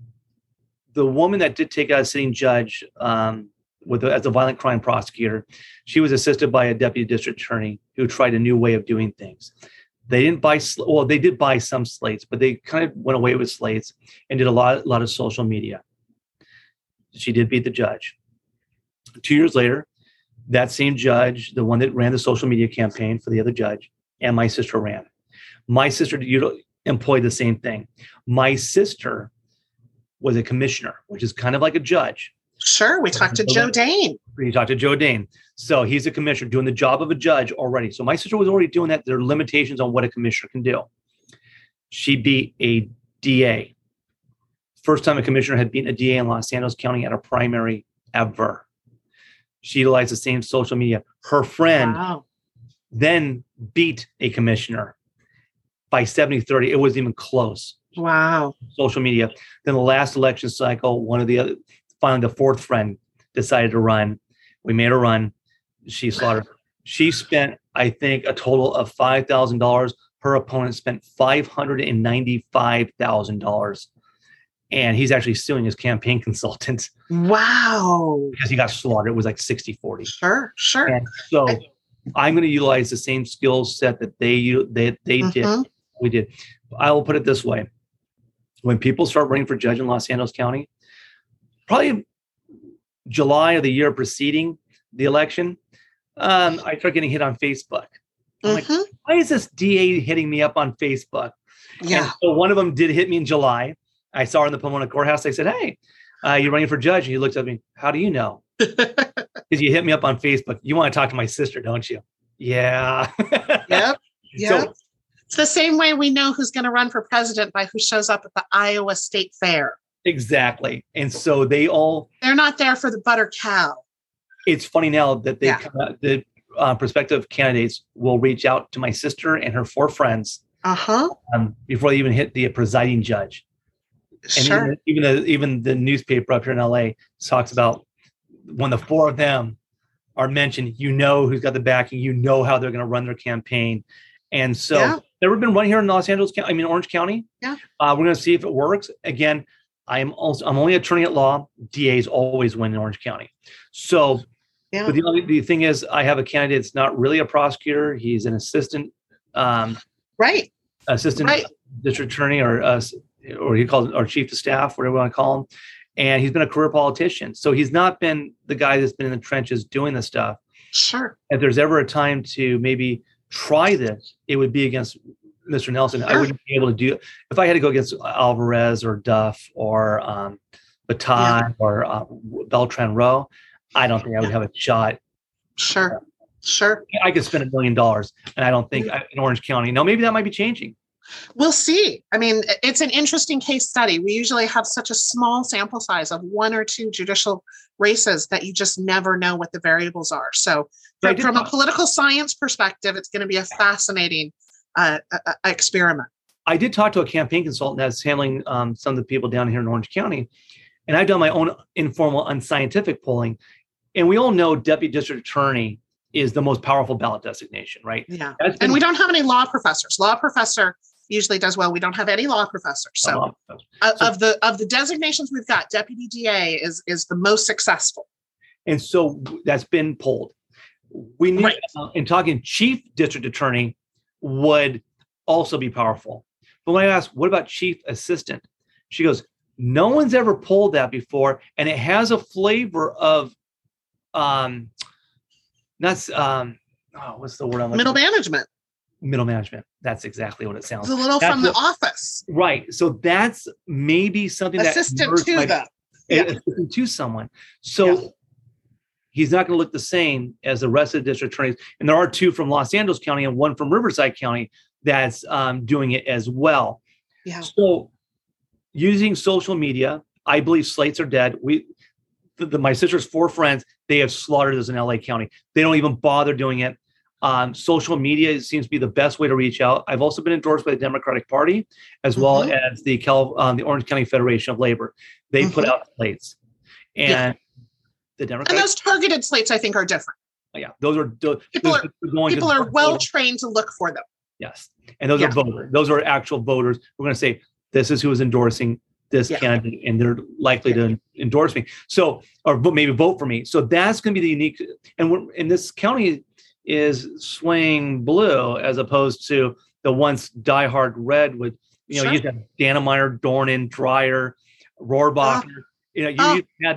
[SPEAKER 2] the woman that did take out a sitting judge um, with as a violent crime prosecutor, she was assisted by a deputy district attorney who tried a new way of doing things. They didn't buy well, they did buy some slates, but they kind of went away with slates and did a lot, a lot of social media. She did beat the judge. Two years later, that same judge, the one that ran the social media campaign for the other judge, and my sister ran. My sister employed the same thing. My sister was a commissioner, which is kind of like a judge.
[SPEAKER 1] Sure. We talked to Joe Dane.
[SPEAKER 2] We talked to Joe Dane. So he's a commissioner doing the job of a judge already. So my sister was already doing that. There are limitations on what a commissioner can do. She beat a DA. First time a commissioner had beaten a DA in Los Angeles County at a primary ever. She utilized the same social media. Her friend wow. then beat a commissioner by 70 30. It wasn't even close.
[SPEAKER 1] Wow.
[SPEAKER 2] Social media. Then the last election cycle, one of the other, finally, the fourth friend decided to run. We made her run. She slaughtered. She spent, I think, a total of $5,000. Her opponent spent $595,000. And he's actually suing his campaign consultant.
[SPEAKER 1] Wow.
[SPEAKER 2] Because he got slaughtered. It was like 60 40.
[SPEAKER 1] Sure, sure.
[SPEAKER 2] And so I, I'm going to utilize the same skill set that they, that they mm-hmm. did we did. I will put it this way: when people start running for judge in Los Angeles County, probably July of the year preceding the election, um, I start getting hit on Facebook. I'm mm-hmm. like, why is this DA hitting me up on Facebook?
[SPEAKER 1] Yeah.
[SPEAKER 2] And so one of them did hit me in July. I saw her in the Pomona courthouse. I said, "Hey, uh, you're running for judge," and he looked at me. How do you know? Because you hit me up on Facebook. You want to talk to my sister, don't you? Yeah.
[SPEAKER 1] Yep. Yep. So It's the same way we know who's going to run for president by who shows up at the Iowa State Fair.
[SPEAKER 2] Exactly. And so they all,
[SPEAKER 1] They're not there for the butter cow.
[SPEAKER 2] it's funny now that they,
[SPEAKER 1] Yeah.
[SPEAKER 2] come out- the uh, prospective candidates will reach out to my sister and her four friends
[SPEAKER 1] Uh huh.
[SPEAKER 2] um, before they even hit the presiding judge. And
[SPEAKER 1] Sure.
[SPEAKER 2] even, even the even the newspaper up here in LA talks about when the four of them are mentioned, you know who's got the backing, you know how they're going to run their campaign, and so
[SPEAKER 1] Yeah.
[SPEAKER 2] never been run here in Los Angeles County. I mean Orange County.
[SPEAKER 1] Yeah.
[SPEAKER 2] uh, we're going to see if it works. Again, I'm also I'm only attorney at law. DAs always win in Orange County, so.
[SPEAKER 1] Yeah.
[SPEAKER 2] But the only the thing is, I have a candidate that's not really a prosecutor. He's an assistant, um,
[SPEAKER 1] Right.
[SPEAKER 2] assistant
[SPEAKER 1] Right.
[SPEAKER 2] district attorney or uh, or he calls it or chief of staff, whatever you want to call him. And he's been a career politician. So he's not been the guy that's been in the trenches doing this stuff.
[SPEAKER 1] Sure.
[SPEAKER 2] If there's ever a time to maybe try this, it would be against Mr. Nelson. I wouldn't be able to do it. if I had to go against Alvarez or Duff or um, Baton or uh, Beltran Rowe. I don't think I would
[SPEAKER 1] Yeah.
[SPEAKER 2] have a shot.
[SPEAKER 1] Sure. Sure.
[SPEAKER 2] I could spend a million dollars, and I don't think. I, in Orange County. No, maybe that might be changing.
[SPEAKER 1] We'll see. I mean, it's an interesting case study. We usually have such a small sample size of one or two judicial races that you just never know what the variables are. So, from, from a political science perspective, it's going to be a fascinating uh, uh, uh, experiment.
[SPEAKER 2] I did talk to a campaign consultant that's handling um, some of the people down here in Orange County, and I've done my own informal, unscientific polling. And we all know deputy district attorney is the most powerful ballot designation, right?
[SPEAKER 1] Yeah.
[SPEAKER 2] That's
[SPEAKER 1] And we don't have any law professors. Law professor usually does well. We don't have any law professors. So,
[SPEAKER 2] Um,
[SPEAKER 1] uh,
[SPEAKER 2] so-
[SPEAKER 1] of the of the designations we've got, deputy DA is is the most successful.
[SPEAKER 2] and so that's been pulled. We need,
[SPEAKER 1] Right.
[SPEAKER 2] uh, in talking chief district attorney would also be powerful. But when I asked, what about chief assistant? She goes, no one's ever pulled that before. And it has a flavor of, um, that's, um, oh, what's the word I'm
[SPEAKER 1] Middle management.
[SPEAKER 2] Middle management. That's exactly what it sounds
[SPEAKER 1] It's a little
[SPEAKER 2] That's
[SPEAKER 1] from the office.
[SPEAKER 2] Right. So that's maybe something
[SPEAKER 1] Assistant
[SPEAKER 2] that
[SPEAKER 1] to them. Yeah.
[SPEAKER 2] assistant to someone. So
[SPEAKER 1] Yeah.
[SPEAKER 2] he's not going to look the same as the rest of the district attorneys. And there are two from Los Angeles County and one from Riverside County that's um, doing it as well.
[SPEAKER 1] Yeah.
[SPEAKER 2] So using social media, I believe slates are dead. We, the, the- my sister's four friends, they have slaughtered us in LA County. They don't even bother doing it. Um, social media seems to be the best way to reach out. I've also been endorsed by the Democratic Party as well
[SPEAKER 1] Mhm.
[SPEAKER 2] as the Cal, um, the Orange County Federation of Labor. They put
[SPEAKER 1] Mhm.
[SPEAKER 2] out slates, and
[SPEAKER 1] Yeah.
[SPEAKER 2] the
[SPEAKER 1] And those targeted slates, I think, are different.
[SPEAKER 2] yeah, those are those,
[SPEAKER 1] People are-
[SPEAKER 2] going
[SPEAKER 1] People are well trained to look for them.
[SPEAKER 2] Yes, and those
[SPEAKER 1] Yeah.
[SPEAKER 2] are voters. Those are actual voters. We're going to say this is who is endorsing this
[SPEAKER 1] Yeah.
[SPEAKER 2] candidate, and they're likely to endorse me. So, or maybe vote for me. So that's going to be the unique. And we're, in this county is swaying blue as opposed to the once diehard red with you know
[SPEAKER 1] Sure.
[SPEAKER 2] you have Dannemeyer, Dornan, Dreier, Rohrabacher. you know you used to that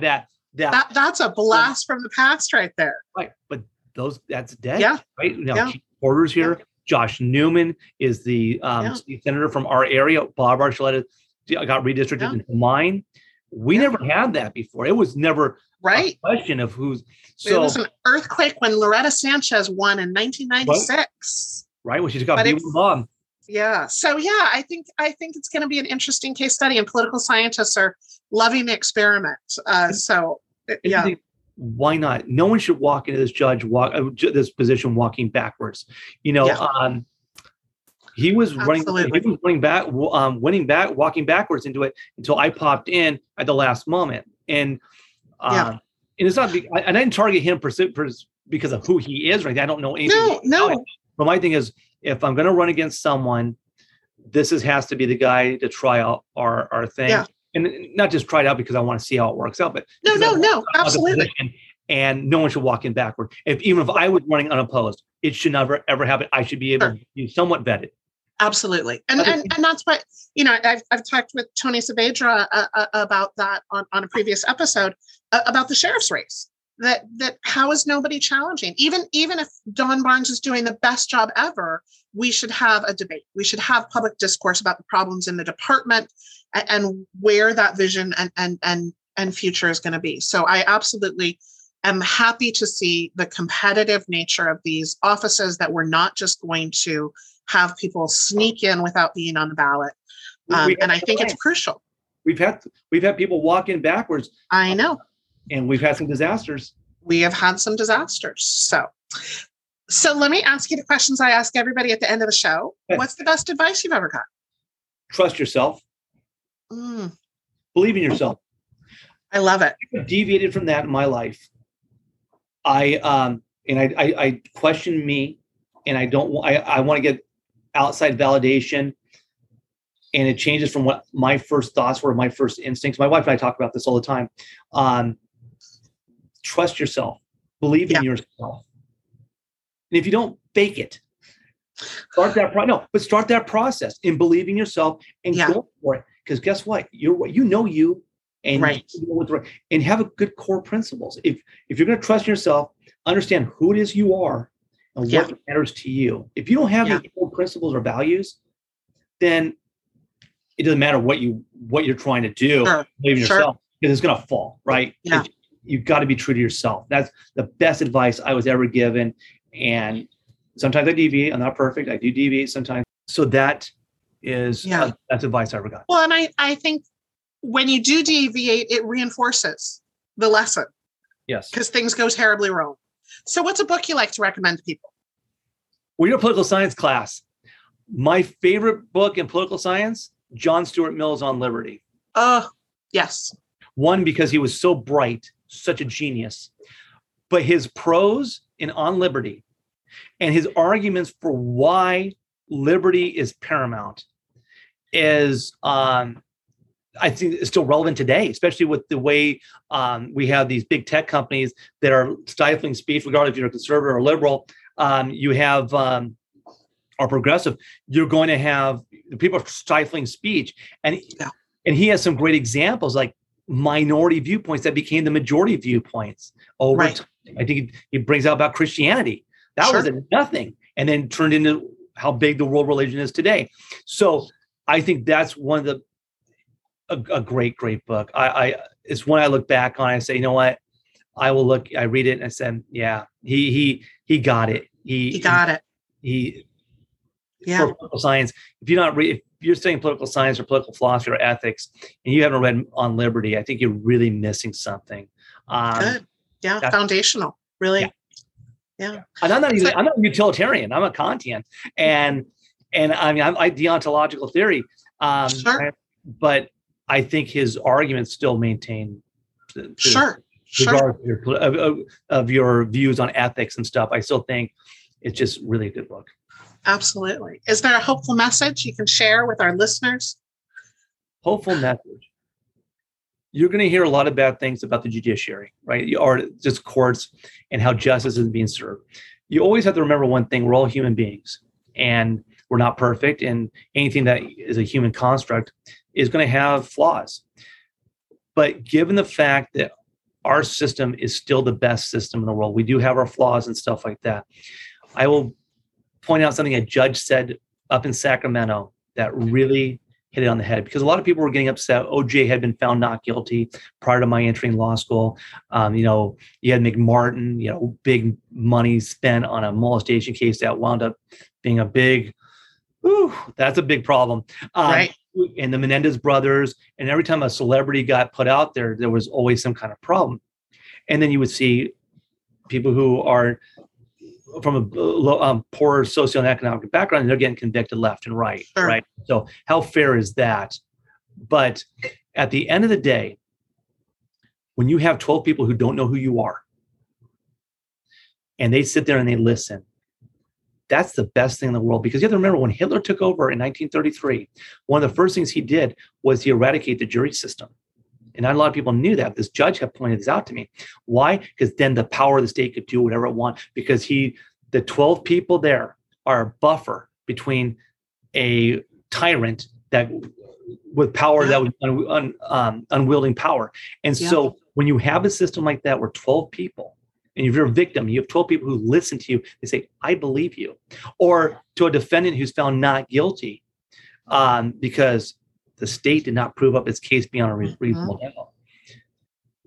[SPEAKER 2] that,
[SPEAKER 1] That that's a blast from the past right there.
[SPEAKER 2] right, but those that's dead.
[SPEAKER 1] Yeah.
[SPEAKER 2] right. Now
[SPEAKER 1] Yeah.
[SPEAKER 2] Porter's here. Josh Newman is the um,
[SPEAKER 1] Yeah.
[SPEAKER 2] senator from our area. Bob Archuleta got redistricted
[SPEAKER 1] Yeah.
[SPEAKER 2] into mine. We
[SPEAKER 1] Yeah.
[SPEAKER 2] never had that before. It was never
[SPEAKER 1] Right.
[SPEAKER 2] question of who's
[SPEAKER 1] it was an earthquake when Loretta Sanchez won in 1996.
[SPEAKER 2] right when she's got
[SPEAKER 1] but
[SPEAKER 2] B
[SPEAKER 1] it's-
[SPEAKER 2] with
[SPEAKER 1] Yeah. So yeah, I think I think it's going to be an interesting case study, and political scientists are loving the experiment. Uh, so yeah,
[SPEAKER 2] why not? No one should walk into this judge walk uh, this position walking backwards. You know,
[SPEAKER 1] Yeah.
[SPEAKER 2] um, he was running.
[SPEAKER 1] Absolutely.
[SPEAKER 2] He was running back, um, winning back, walking backwards into it until I popped in at the last moment. And um,
[SPEAKER 1] Yeah.
[SPEAKER 2] and it's not. I, and I didn't target him because of who he is. Right? I don't know anything.
[SPEAKER 1] no, no,
[SPEAKER 2] But my thing is, if I'm going to run against someone, this is has to be the guy to try out our our thing,
[SPEAKER 1] Yeah.
[SPEAKER 2] and not just try it out because I want to see how it works out, but
[SPEAKER 1] no, no, no,
[SPEAKER 2] to talk about the
[SPEAKER 1] absolutely.
[SPEAKER 2] And no one should walk in backward. If even if I was running unopposed, it should never ever happen. I should be able
[SPEAKER 1] Sure.
[SPEAKER 2] to be somewhat vetted.
[SPEAKER 1] Absolutely. And, and, and that's what, you know, I've, I've talked with Tony Saavedra uh, uh, about that on, on a previous episode uh, about the sheriff's race. That that how is nobody challenging? Even even if Don Barnes is doing the best job ever, we should have a debate. We should have public discourse about the problems in the department and, and where that vision and and and and future is going to be. So I absolutely am happy to see the competitive nature of these offices that we're not just going to have people sneak in without being on the ballot. Um, and I think it's crucial.
[SPEAKER 2] We've had we've had people walk in backwards.
[SPEAKER 1] I know.
[SPEAKER 2] And we've had some disasters.
[SPEAKER 1] We have had some disasters. So so let me ask you the questions I ask everybody at the end of the show. What's the best advice you've ever got?
[SPEAKER 2] Trust yourself.
[SPEAKER 1] Mm.
[SPEAKER 2] Believe in yourself.
[SPEAKER 1] I love it.
[SPEAKER 2] I deviated from that in my life. I um and I I, I question me and I don't I, I want to get outside validation and it changes from what my first thoughts were, my first instincts. My wife and I talk about this all the time. Um, trust yourself, believe in yourself. And if you don't fake it, start that pro- no, but start that process in believing yourself and yeah. go for it. Because guess what? You're you know you and
[SPEAKER 1] right.
[SPEAKER 2] And have a good core principles. If if you're going to trust yourself, understand who it is you are and yeah. what matters to you. If you don't have yeah. any core principles or values, then it doesn't matter what you what you're trying to do.
[SPEAKER 1] Sure.
[SPEAKER 2] Believe in
[SPEAKER 1] sure.
[SPEAKER 2] yourself because it's going to fall. Right?
[SPEAKER 1] Yeah.
[SPEAKER 2] you've got to be true to yourself. That's the best advice I was ever given. And sometimes I deviate. I'm not perfect. I do deviate sometimes. So that is
[SPEAKER 1] yeah.
[SPEAKER 2] Uh, that's advice I ever got.
[SPEAKER 1] Well, and I I think when you do deviate, it reinforces the lesson.
[SPEAKER 2] Yes.
[SPEAKER 1] Because things go terribly wrong. So, what's a book you like to recommend to people?
[SPEAKER 2] Well, you're a political science class. My favorite book in political science, John Stuart Mill's On Liberty.
[SPEAKER 1] Oh, uh, yes.
[SPEAKER 2] One, because he was so bright, such a genius. But his prose in On Liberty and his arguments for why liberty is paramount is um, I think it's still relevant today, especially with the way um, we have these big tech companies that are stifling speech, regardless if you're a conservative or liberal. Um, you have um, or progressive. You're going to have people are stifling speech, and
[SPEAKER 1] yeah.
[SPEAKER 2] and he has some great examples like minority viewpoints that became the majority viewpoints over
[SPEAKER 1] right.
[SPEAKER 2] time. I think he, he, brings out about Christianity. That
[SPEAKER 1] sure.
[SPEAKER 2] was a nothing, and then turned into how big the world religion is today. So I think that's one of the a, a great, great book. I, I it's one I look back on. I say, you know what? I will look. I read it and I said, yeah, he he he got it. He
[SPEAKER 1] he got it.
[SPEAKER 2] He
[SPEAKER 1] yeah.
[SPEAKER 2] political science. If you're not re- if you're studying political science or political philosophy or ethics, and you haven't read on liberty, I think you're really missing something.
[SPEAKER 1] Um, Good. Yeah. Foundational. Really. Yeah. yeah.
[SPEAKER 2] And I'm not even, I'm not a utilitarian. I'm a Kantian, and and I mean I'm I deontological theory. Um,
[SPEAKER 1] sure.
[SPEAKER 2] but I think his arguments still maintain.
[SPEAKER 1] Sure.
[SPEAKER 2] Regardless sure. of, your, of, of your views on ethics and stuff, I still think it's just really a good book.
[SPEAKER 1] Absolutely. Is there a hopeful message you can share with our listeners?
[SPEAKER 2] Hopeful message. You're going to hear a lot of bad things about the judiciary, right? Or just courts and how justice is being served. You always have to remember one thing we're all human beings and we're not perfect. And anything that is a human construct is going to have flaws. But given the fact that our system is still the best system in the world, we do have our flaws and stuff like that. I will point out something a judge said up in Sacramento that really hit it on the head because a lot of people were getting upset. OJ had been found not guilty prior to my entering law school. Um, you know, you had McMartin, you know, big money spent on a molestation case that wound up being a big, ooh, that's a big problem.
[SPEAKER 1] Um, right
[SPEAKER 2] and the Menendez brothers. And every time a celebrity got put out there, there was always some kind of problem. And then you would see people who are from a um, poor socioeconomic background, they're getting convicted left and right.
[SPEAKER 1] Sure.
[SPEAKER 2] Right. So how fair is that? But at the end of the day, when you have 12 people who don't know who you are, and they sit there and they listen that's the best thing in the world because you have to remember when Hitler took over in 1933, one of the first things he did was he eradicate the jury system. And not a lot of people knew that. This judge had pointed this out to me. Why? Because then the power of the state could do whatever it wants. Because he, the 12 people there are a buffer between a tyrant that with power that was un, un, um, unwielding power. And
[SPEAKER 1] yeah.
[SPEAKER 2] so when you have a system like that where 12 people and if you're a victim, you have 12 people who listen to you, they say, I believe you. Or to a defendant who's found not guilty um, because the state did not prove up its case beyond a reasonable mm-hmm. doubt.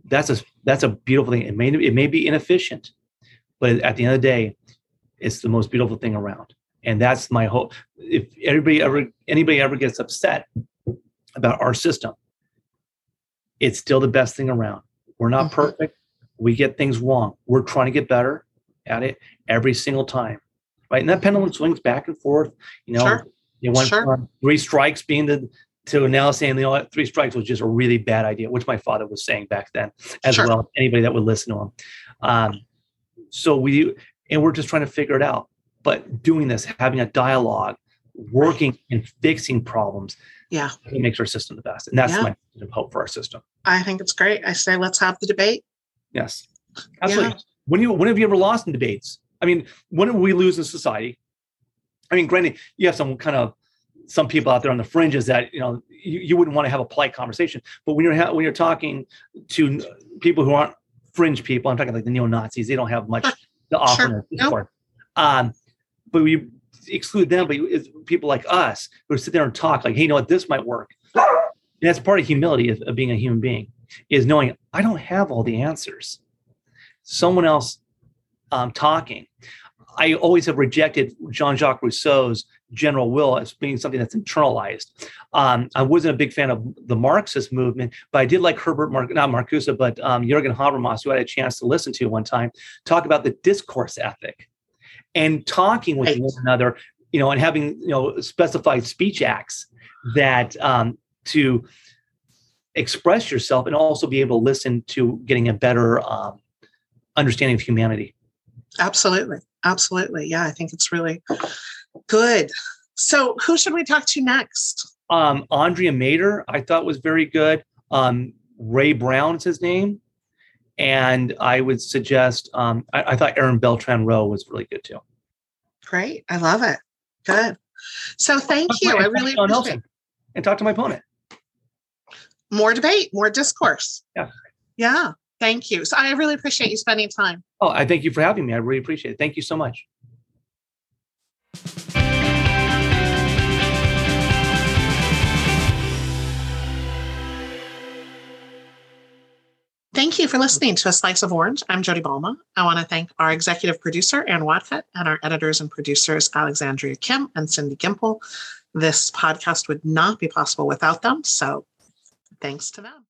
[SPEAKER 2] That's a That's a beautiful thing. It may it may be inefficient, but at the end of the day, it's the most beautiful thing around. And that's my hope. If everybody ever anybody ever gets upset about our system, it's still the best thing around. We're not
[SPEAKER 1] Mhm.
[SPEAKER 2] perfect. We get things wrong. We're trying to get better at it every single time. Right. And that pendulum swings back and forth. You know,
[SPEAKER 1] Sure.
[SPEAKER 2] you went
[SPEAKER 1] Sure.
[SPEAKER 2] from three strikes being the to now saying you know what, three strikes was just a really bad idea, which my father was saying back then as
[SPEAKER 1] Sure.
[SPEAKER 2] well. Anybody that would listen to him. Um, so we and we're just trying to figure it out. But doing this, having a dialogue, working and fixing problems,
[SPEAKER 1] Yeah.
[SPEAKER 2] it makes our system the best. And that's
[SPEAKER 1] Yeah.
[SPEAKER 2] my hope for our system.
[SPEAKER 1] I think it's great. I say let's have the debate.
[SPEAKER 2] Yes. Absolutely. When you when have you ever lost in debates? I mean, when do we lose in society? I mean, granted, you have some kind of some people out there on the fringes that you know you, you wouldn't want to have a polite conversation. But when you're ha- when you're talking to people who aren't fringe people, I'm talking like the neo Nazis. They don't have much to offer.
[SPEAKER 1] Sure.
[SPEAKER 2] in
[SPEAKER 1] Nope.
[SPEAKER 2] Um, but we exclude them. But you- it's people like us who sit there and talk like, hey, you know what, this might work. And that's part of humility of, of being a human being is knowing I don't have all the answers. Someone else um, talking. I always have rejected Jean Jacques Rousseau's general will as being something that's internalized. Um, I wasn't a big fan of the Marxist movement, but I did like Herbert, Mar- not Marcuse, but um, Jürgen Habermas, who I had a chance to listen to one time, talk about the discourse ethic and talking with
[SPEAKER 1] Right.
[SPEAKER 2] one another, you know, and having you know specified speech acts that um, to express yourself and also be able to listen to getting a better um, understanding of humanity.
[SPEAKER 1] Absolutely. Absolutely. Yeah, I think it's really good. So who should we talk to next?
[SPEAKER 2] Um, Andrea Mater, I thought was very good. Um, Ray Brown's his name. And I would suggest, um, I, I thought Aaron Beltran Rowe was really good too.
[SPEAKER 1] Great. I love it. Good. So thank you. I really appreciate
[SPEAKER 2] Nelson and talk to my opponent.
[SPEAKER 1] More debate, more discourse.
[SPEAKER 2] Yeah.
[SPEAKER 1] Yeah. Thank you. So I really appreciate you spending time.
[SPEAKER 2] Oh, I thank you for having me. I really appreciate it. Thank you so much.
[SPEAKER 1] Thank you for listening to A Slice of Orange. I'm Jodi Balma. I want to thank our executive producer, Ann Watfett, and our editors and producers, Alexandria Kim and Cindy Gimple. This podcast would not be possible without them. So thanks to them.